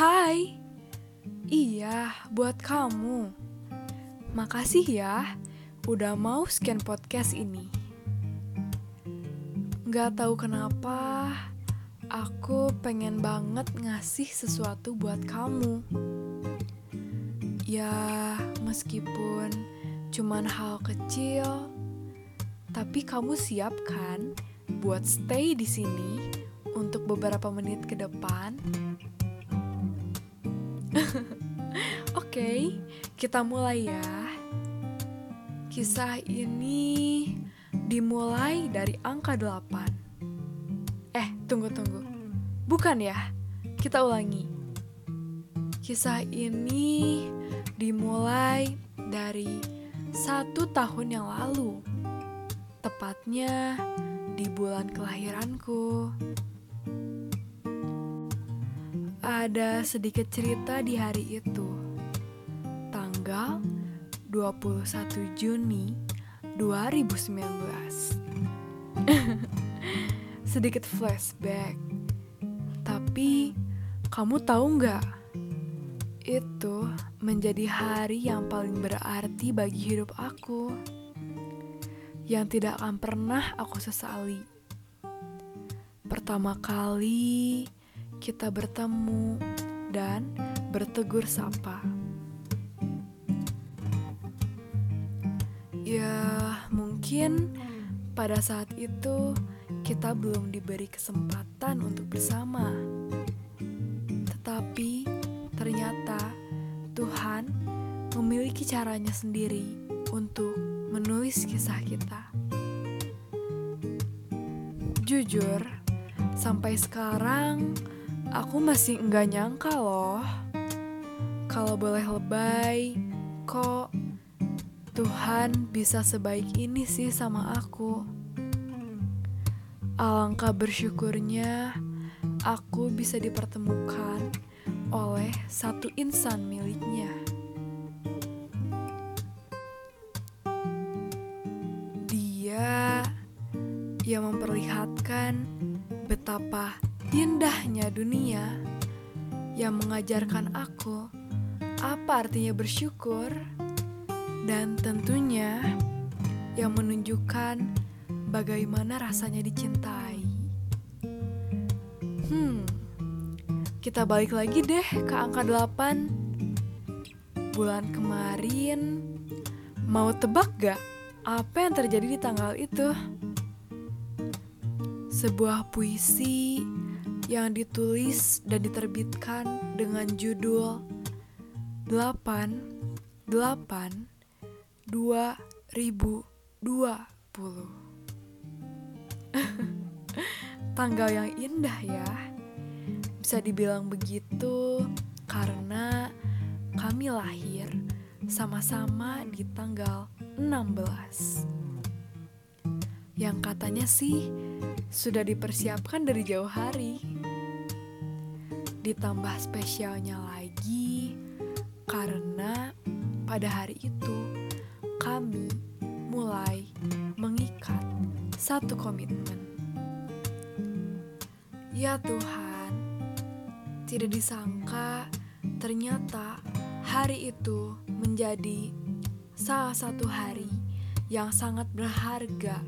Hai. Iya, buat kamu. Makasih ya udah mau scan podcast ini. Gak tahu kenapa, aku pengen banget ngasih sesuatu buat kamu. Ya, meskipun cuman hal kecil, tapi kamu siap kan buat stay di sini untuk beberapa menit ke depan? Oke, kita mulai ya. Kisah ini dimulai dari angka 8. Eh, tunggu-tunggu. Bukan ya? Kita ulangi. Kisah ini dimulai dari satu tahun yang lalu. Tepatnya di bulan kelahiranku. Ada sedikit cerita di hari itu. Tanggal 21 Juni 2019. sedikit flashback. Tapi kamu tahu nggak? Itu menjadi hari yang paling berarti bagi hidup aku. Yang tidak akan pernah aku sesali. Pertama kali kita bertemu dan bertegur sapa. Ya, mungkin pada saat itu kita belum diberi kesempatan untuk bersama. Tetapi ternyata Tuhan memiliki caranya sendiri untuk menulis kisah kita. Jujur, sampai sekarang Aku masih enggak nyangka loh. Kalau boleh lebay, kok Tuhan bisa sebaik ini sih sama aku. Alangkah bersyukurnya aku bisa dipertemukan oleh satu insan miliknya. Dia yang memperlihatkan betapa indahnya dunia yang mengajarkan aku apa artinya bersyukur dan tentunya yang menunjukkan bagaimana rasanya dicintai. Hmm, kita balik lagi deh ke angka 8. Bulan kemarin, mau tebak gak apa yang terjadi di tanggal itu? Sebuah puisi yang ditulis dan diterbitkan dengan judul 8 8 2020. Tanggal yang indah ya. Bisa dibilang begitu karena kami lahir sama-sama di tanggal 16. Yang katanya sih sudah dipersiapkan dari jauh hari. Ditambah spesialnya lagi karena pada hari itu kami mulai mengikat satu komitmen. Ya Tuhan, tidak disangka ternyata hari itu menjadi salah satu hari yang sangat berharga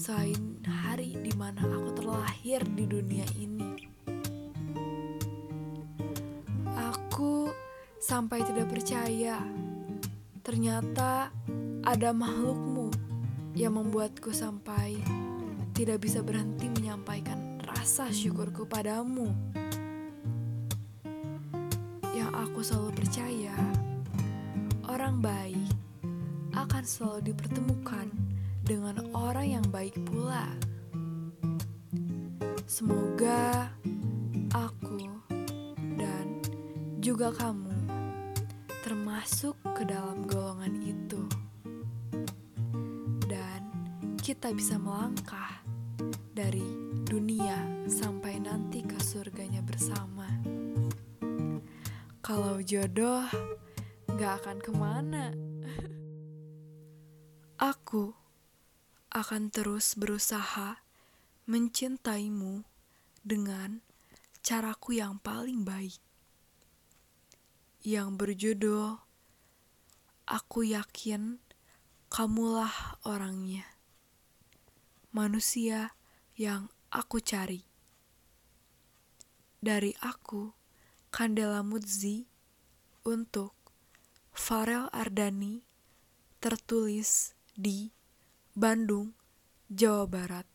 selain hari di mana aku terlahir di dunia ini. sampai tidak percaya. Ternyata ada makhlukmu yang membuatku sampai tidak bisa berhenti menyampaikan rasa syukurku padamu. Yang aku selalu percaya, orang baik akan selalu dipertemukan dengan orang yang baik pula. Semoga aku dan juga kamu masuk ke dalam golongan itu, dan kita bisa melangkah dari dunia sampai nanti ke surganya bersama. Kalau jodoh gak akan ke mana, aku akan terus berusaha mencintaimu dengan caraku yang paling baik. yang berjudul Aku Yakin Kamulah Orangnya. Manusia yang aku cari. Dari aku, Kandela Mudzi, untuk Farel Ardani, tertulis di Bandung, Jawa Barat.